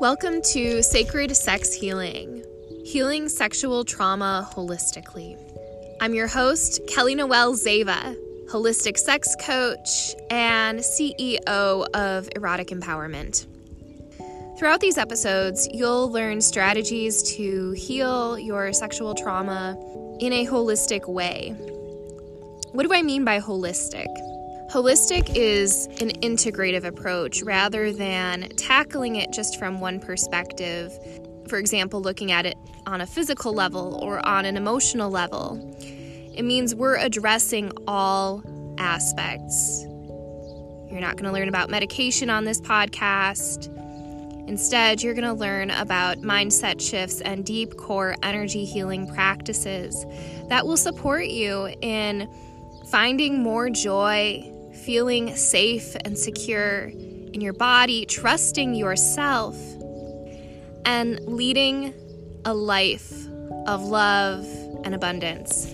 Welcome to Sacred Sex Healing, healing sexual trauma holistically. I'm your host, Kelly Noel Zeva, holistic sex coach and CEO of Erotic Empowerment. Throughout these episodes, you'll learn strategies to heal your sexual trauma in a holistic way. What do I mean by holistic? Holistic is an integrative approach rather than tackling it just from one perspective. For example, looking at it on a physical level or on an emotional level. It means we're addressing all aspects. You're not going to learn about medication on this podcast. Instead, you're going to learn about mindset shifts and deep core energy healing practices that will support you in finding more joy, feeling safe and secure in your body, trusting yourself, and leading a life of love and abundance.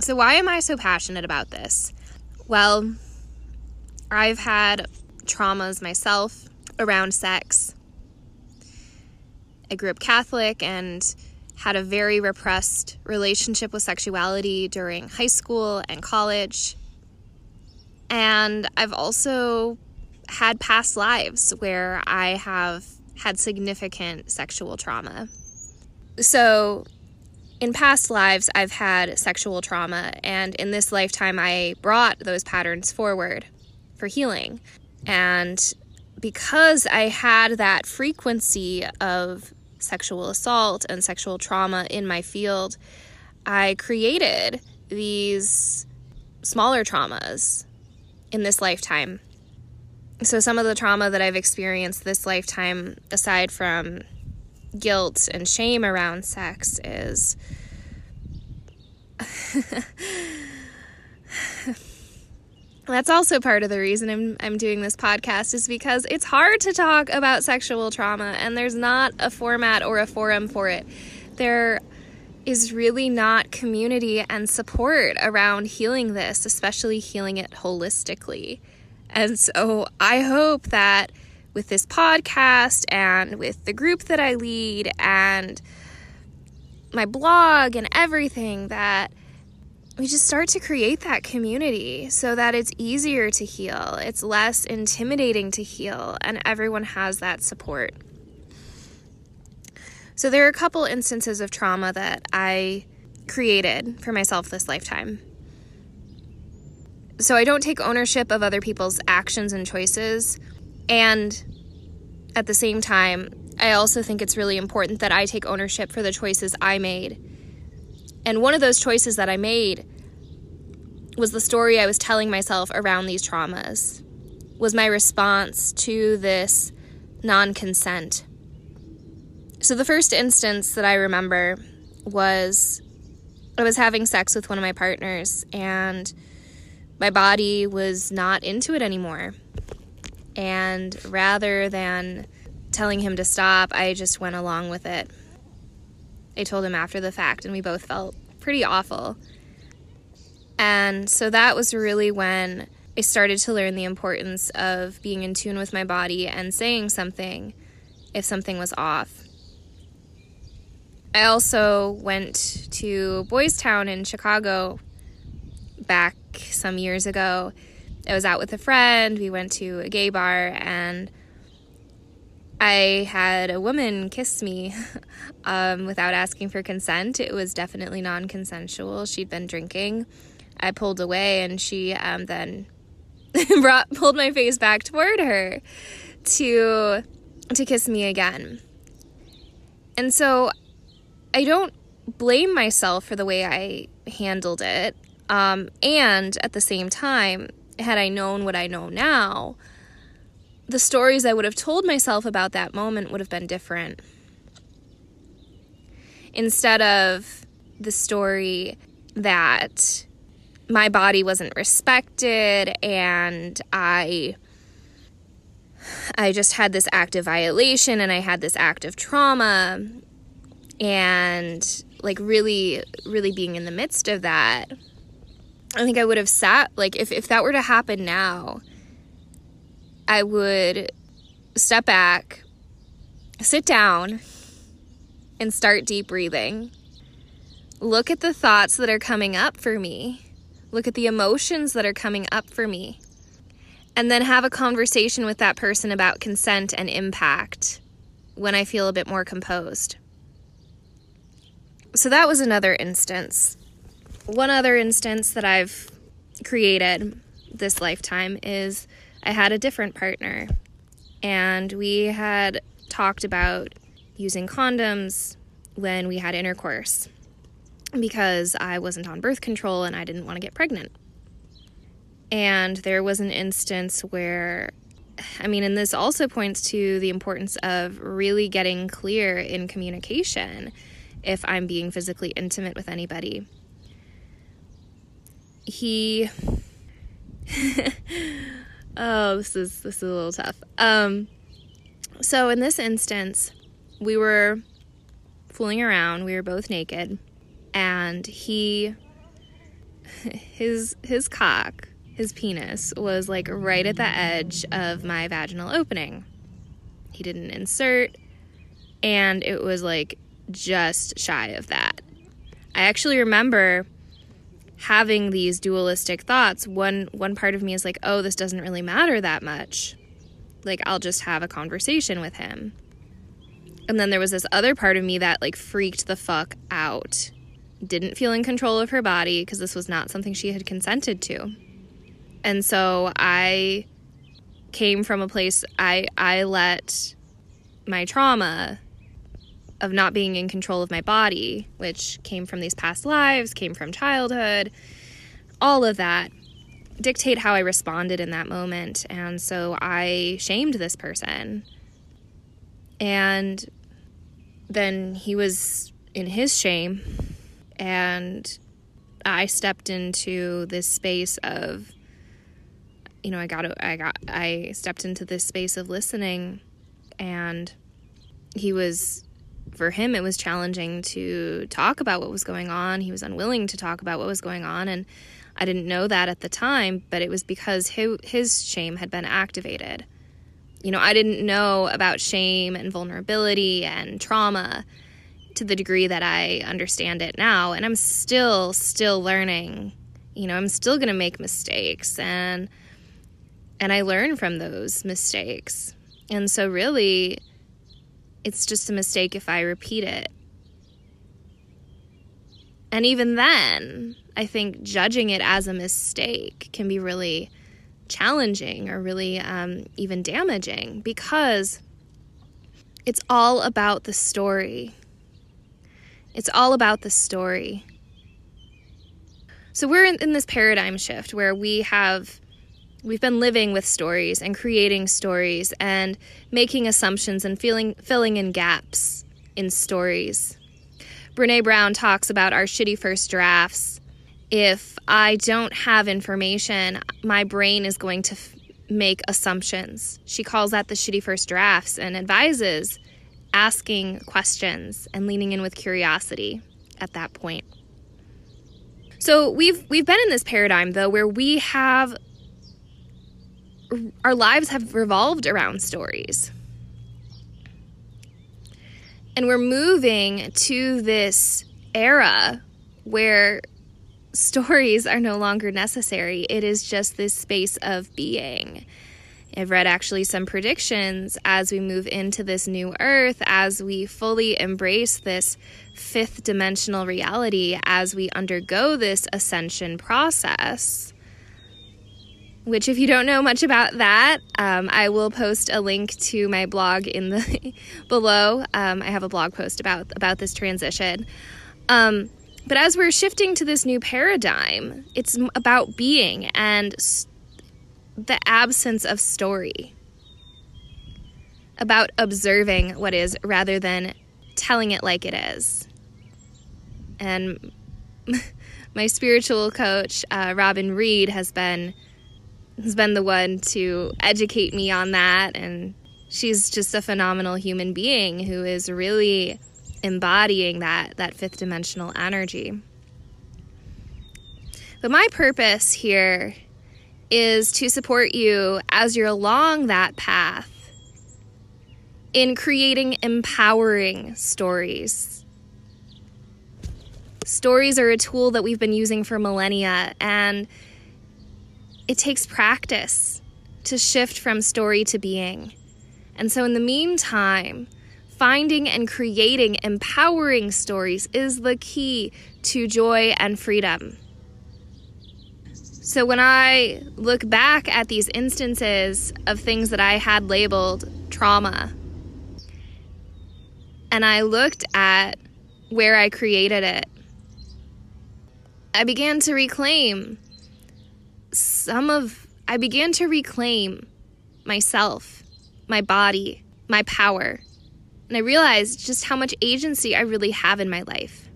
So, why am I so passionate about this? Well, I've had traumas myself around sex. I grew up Catholic and had a very repressed relationship with sexuality during high school and college. And I've also had past lives where I have had significant sexual trauma. So, in past lives, I've had sexual trauma, and in this lifetime, I brought those patterns forward for healing. And because I had that frequency of sexual assault and sexual trauma in my field, I created these smaller traumas in this lifetime. So, some of the trauma that I've experienced this lifetime, aside from guilt and shame around sex, is. That's also part of the reason I'm, I'm doing this podcast, is because it's hard to talk about sexual trauma and there's not a format or a forum for it. There is really not community and support around healing this, especially healing it holistically. And so I hope that with this podcast and with the group that I lead and my blog and everything that we just start to create that community so that it's easier to heal, it's less intimidating to heal, and everyone has that support. So, there are a couple instances of trauma that I created for myself this lifetime. So, I don't take ownership of other people's actions and choices. And at the same time, I also think it's really important that I take ownership for the choices I made. And one of those choices that I made was the story I was telling myself around these traumas, was my response to this non consent. So, the first instance that I remember was I was having sex with one of my partners, and my body was not into it anymore. And rather than telling him to stop, I just went along with it. I told him after the fact, and we both felt pretty awful. And so that was really when I started to learn the importance of being in tune with my body and saying something if something was off. I also went to Boys Town in Chicago back some years ago. I was out with a friend. We went to a gay bar and I had a woman kiss me um, without asking for consent. It was definitely non consensual. She'd been drinking. I pulled away and she um, then brought pulled my face back toward her to to kiss me again. And so I don't blame myself for the way I handled it. Um, and at the same time, had I known what I know now, the stories I would have told myself about that moment would have been different. Instead of the story that my body wasn't respected and I I just had this act of violation and I had this act of trauma and like really really being in the midst of that i think i would have sat like if, if that were to happen now i would step back sit down and start deep breathing. Look at the thoughts that are coming up for me. Look at the emotions that are coming up for me. And then have a conversation with that person about consent and impact when I feel a bit more composed. So that was another instance. One other instance that I've created this lifetime is I had a different partner and we had talked about using condoms when we had intercourse because I wasn't on birth control and I didn't want to get pregnant. And there was an instance where, I mean, and this also points to the importance of really getting clear in communication if I'm being physically intimate with anybody. He. oh, this is this is a little tough. Um, so in this instance, we were fooling around. We were both naked, and he, his his cock, his penis was like right at the edge of my vaginal opening. He didn't insert, and it was like just shy of that. I actually remember having these dualistic thoughts. One one part of me is like, "Oh, this doesn't really matter that much." Like I'll just have a conversation with him. And then there was this other part of me that like freaked the fuck out. Didn't feel in control of her body because this was not something she had consented to. And so I came from a place I I let my trauma of not being in control of my body, which came from these past lives, came from childhood, all of that dictate how I responded in that moment. And so I shamed this person. And then he was in his shame. And I stepped into this space of, you know, I got, I got, I stepped into this space of listening. And he was for him, it was challenging to talk about what was going on. He was unwilling to talk about what was going on. And I didn't know that at the time, but it was because his, shame had been activated. You know, I didn't know about shame and vulnerability and trauma to the degree that I understand it now. And I'm still, still learning. You know, I'm still going to make mistakes and and I learn from those mistakes. And so really it's just a mistake if I repeat it. And even then, I think judging it as a mistake can be really challenging or really um, even damaging because it's all about the story. It's all about the story. So we're in, in this paradigm shift where we have We've been living with stories and creating stories and making assumptions and feeling, filling in gaps in stories. Brene Brown talks about our shitty first drafts. If I don't have information, my brain is going to f- make assumptions. She calls that the shitty first drafts and advises asking questions and leaning in with curiosity at that point. So we've we've been in this paradigm though where we have our lives have revolved around stories. And we're moving to this era where stories are no longer necessary. It is just this space of being. I've read actually some predictions as we move into this new earth, as we fully embrace this fifth dimensional reality, as we undergo this ascension process which if you don't know much about that um, i will post a link to my blog in the below. Um, i have a blog post about about this transition. Um, but as we're shifting to this new paradigm it's about being and the absence of story. About observing what is rather than telling it like it is. And my spiritual coach uh, robin reed has been has been the one to educate me on that. And she's just a phenomenal human being who is really embodying that, that fifth dimensional energy. But my purpose here is to support you as you're along that path in creating empowering stories. Stories are a tool that we've been using for millennia, and it takes practice to shift from story to being. And so, in the meantime, finding and creating empowering stories is the key to joy and freedom. So, when I look back at these instances of things that I had labeled trauma, and I looked at where I created it, I began to reclaim some of, I began to reclaim myself, my body, my power. And I realized just how much agency I really have in my life.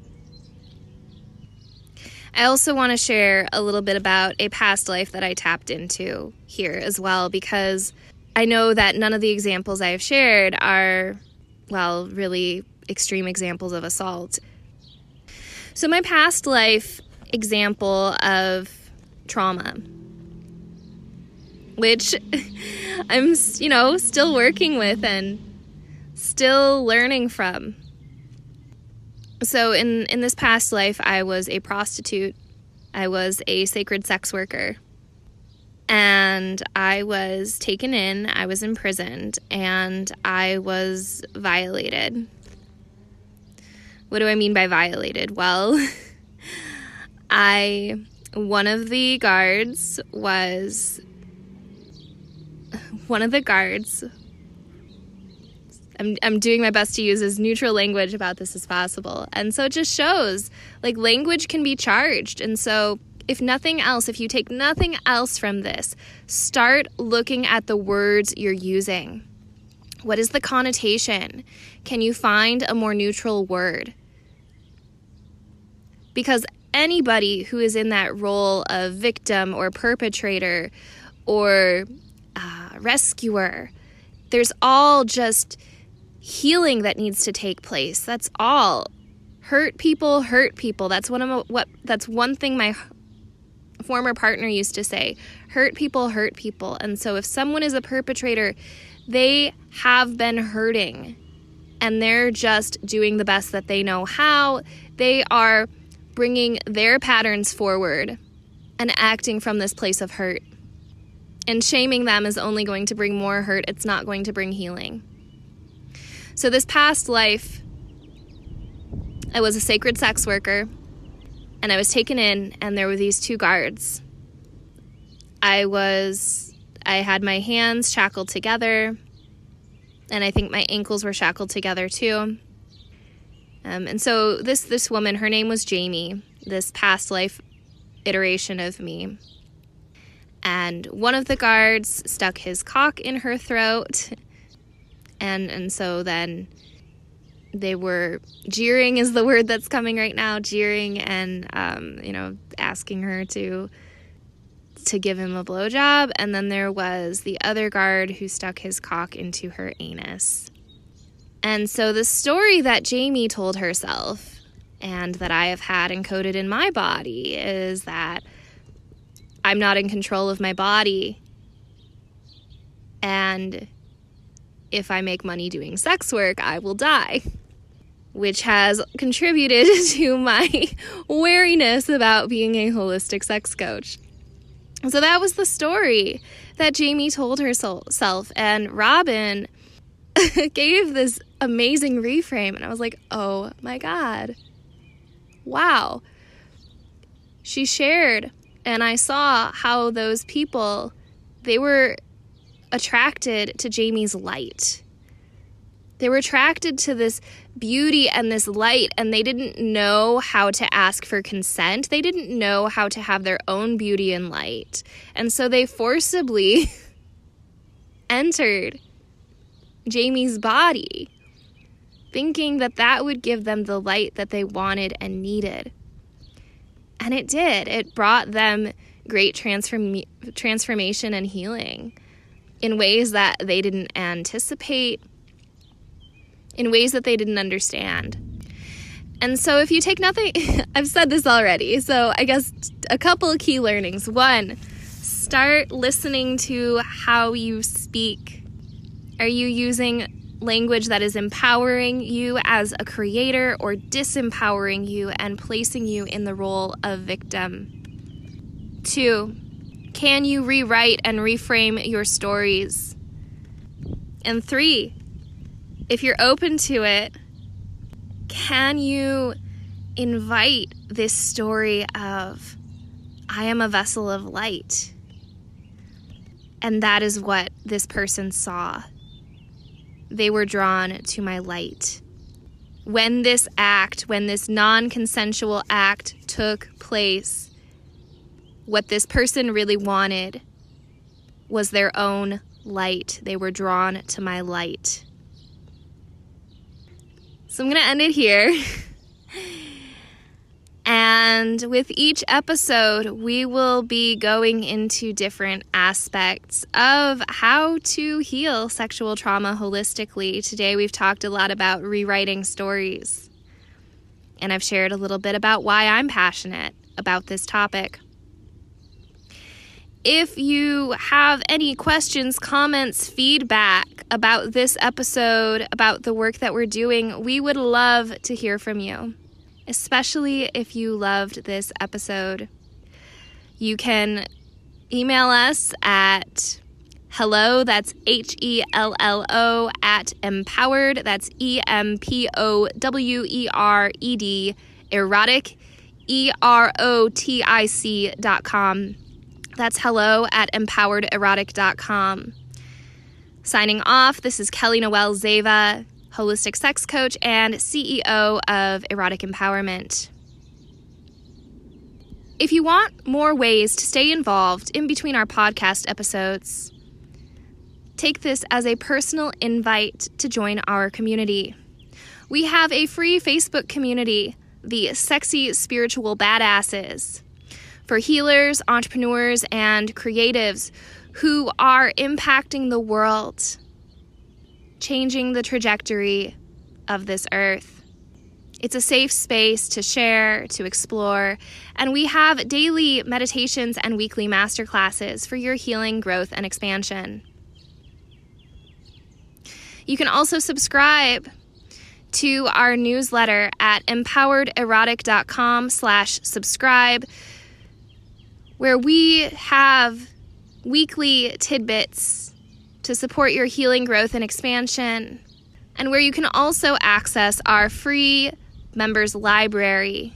I also want to share a little bit about a past life that I tapped into here as well, because I know that none of the examples I have shared are well, really extreme examples of assault. So, my past life example of trauma, which I'm, you know, still working with and still learning from. So, in, in this past life, I was a prostitute, I was a sacred sex worker and I was taken in, I was imprisoned, and I was violated. What do I mean by violated? Well, I one of the guards was one of the guards I'm, I'm doing my best to use as neutral language about this as possible. And so it just shows like language can be charged. And so if nothing else, if you take nothing else from this, start looking at the words you're using. What is the connotation? Can you find a more neutral word? Because anybody who is in that role of victim or perpetrator or uh, rescuer, there's all just healing that needs to take place. That's all. Hurt people hurt people. That's one of what that's one thing my former partner used to say hurt people hurt people. And so if someone is a perpetrator, they have been hurting and they're just doing the best that they know how. They are bringing their patterns forward and acting from this place of hurt. And shaming them is only going to bring more hurt, it's not going to bring healing. So, this past life, I was a sacred sex worker and I was taken in, and there were these two guards. I was, I had my hands shackled together, and I think my ankles were shackled together too. Um, and so this this woman, her name was Jamie, this past life iteration of me. And one of the guards stuck his cock in her throat, and and so then they were jeering is the word that's coming right now jeering and um, you know asking her to to give him a blowjob. And then there was the other guard who stuck his cock into her anus and so the story that jamie told herself and that i have had encoded in my body is that i'm not in control of my body and if I make money doing sex work, I will die which has contributed to my wariness about being a holistic sex coach. So that was the story that Jamie told herself, and Robin gave this amazing reframe, and I was like, oh my God, wow. She shared, and I saw how those people they were attracted to Jamie's light they were attracted to this beauty and this light, and they didn't know how to ask for consent. They didn't know how to have their own beauty and light. And so they forcibly entered Jamie's body, thinking that that would give them the light that they wanted and needed. And it did. It brought them great transform- transformation and healing in ways that they didn't anticipate in ways that they didn't understand. And so, if you take nothing, I've said this already, so I guess a couple of key learnings. One, start listening to how you speak. Are you using language that is empowering you as a creator or disempowering you and placing you in the role of victim. Two, can you rewrite and reframe your stories? And three, if you're open to it, can you invite this story of, I am a vessel of light? And that is what this person saw. They were drawn to my light. When this act, when this non consensual act took place, what this person really wanted was their own light. They were drawn to my light. So I'm going to end it here. And with each episode, we will be going into different aspects of how to heal sexual trauma holistically. Today, we've talked a lot about rewriting stories. And I've shared a little bit about why I'm passionate about this topic. If you have any questions, comments, feedback about this episode, about the work that we're doing, we would love to hear from you especially if you loved this episode. You can email us at hello, that's H E L L O, at empowered, that's E M P O W E R E D, erotic, E R O T I C dot com. That's hello at empowerederotic.com. Signing off, this is Kelly Noel Zeva holistic sex coach, and CEO of Erotic Empowerment. If you want more ways to stay involved in between our podcast episodes, take this as a personal invite to join our community. We have a free Facebook community, the Sexy Spiritual Badasses, for healers, entrepreneurs, and creatives who are impacting the world changing the trajectory of this earth. It's a safe space to share, to explore, and we have daily meditations and weekly masterclasses for your healing, growth, and expansion. You can also subscribe to our newsletter at empowerederotic.com slash subscribe, where we have weekly tidbits to support your healing, growth, and expansion, and where you can also access our free members library.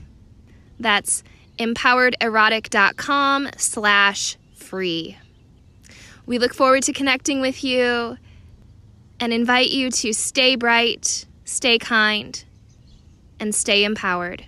That's empowerederotic.com slash free. We look forward to connecting with you and invite you to stay bright, stay kind, and stay empowered.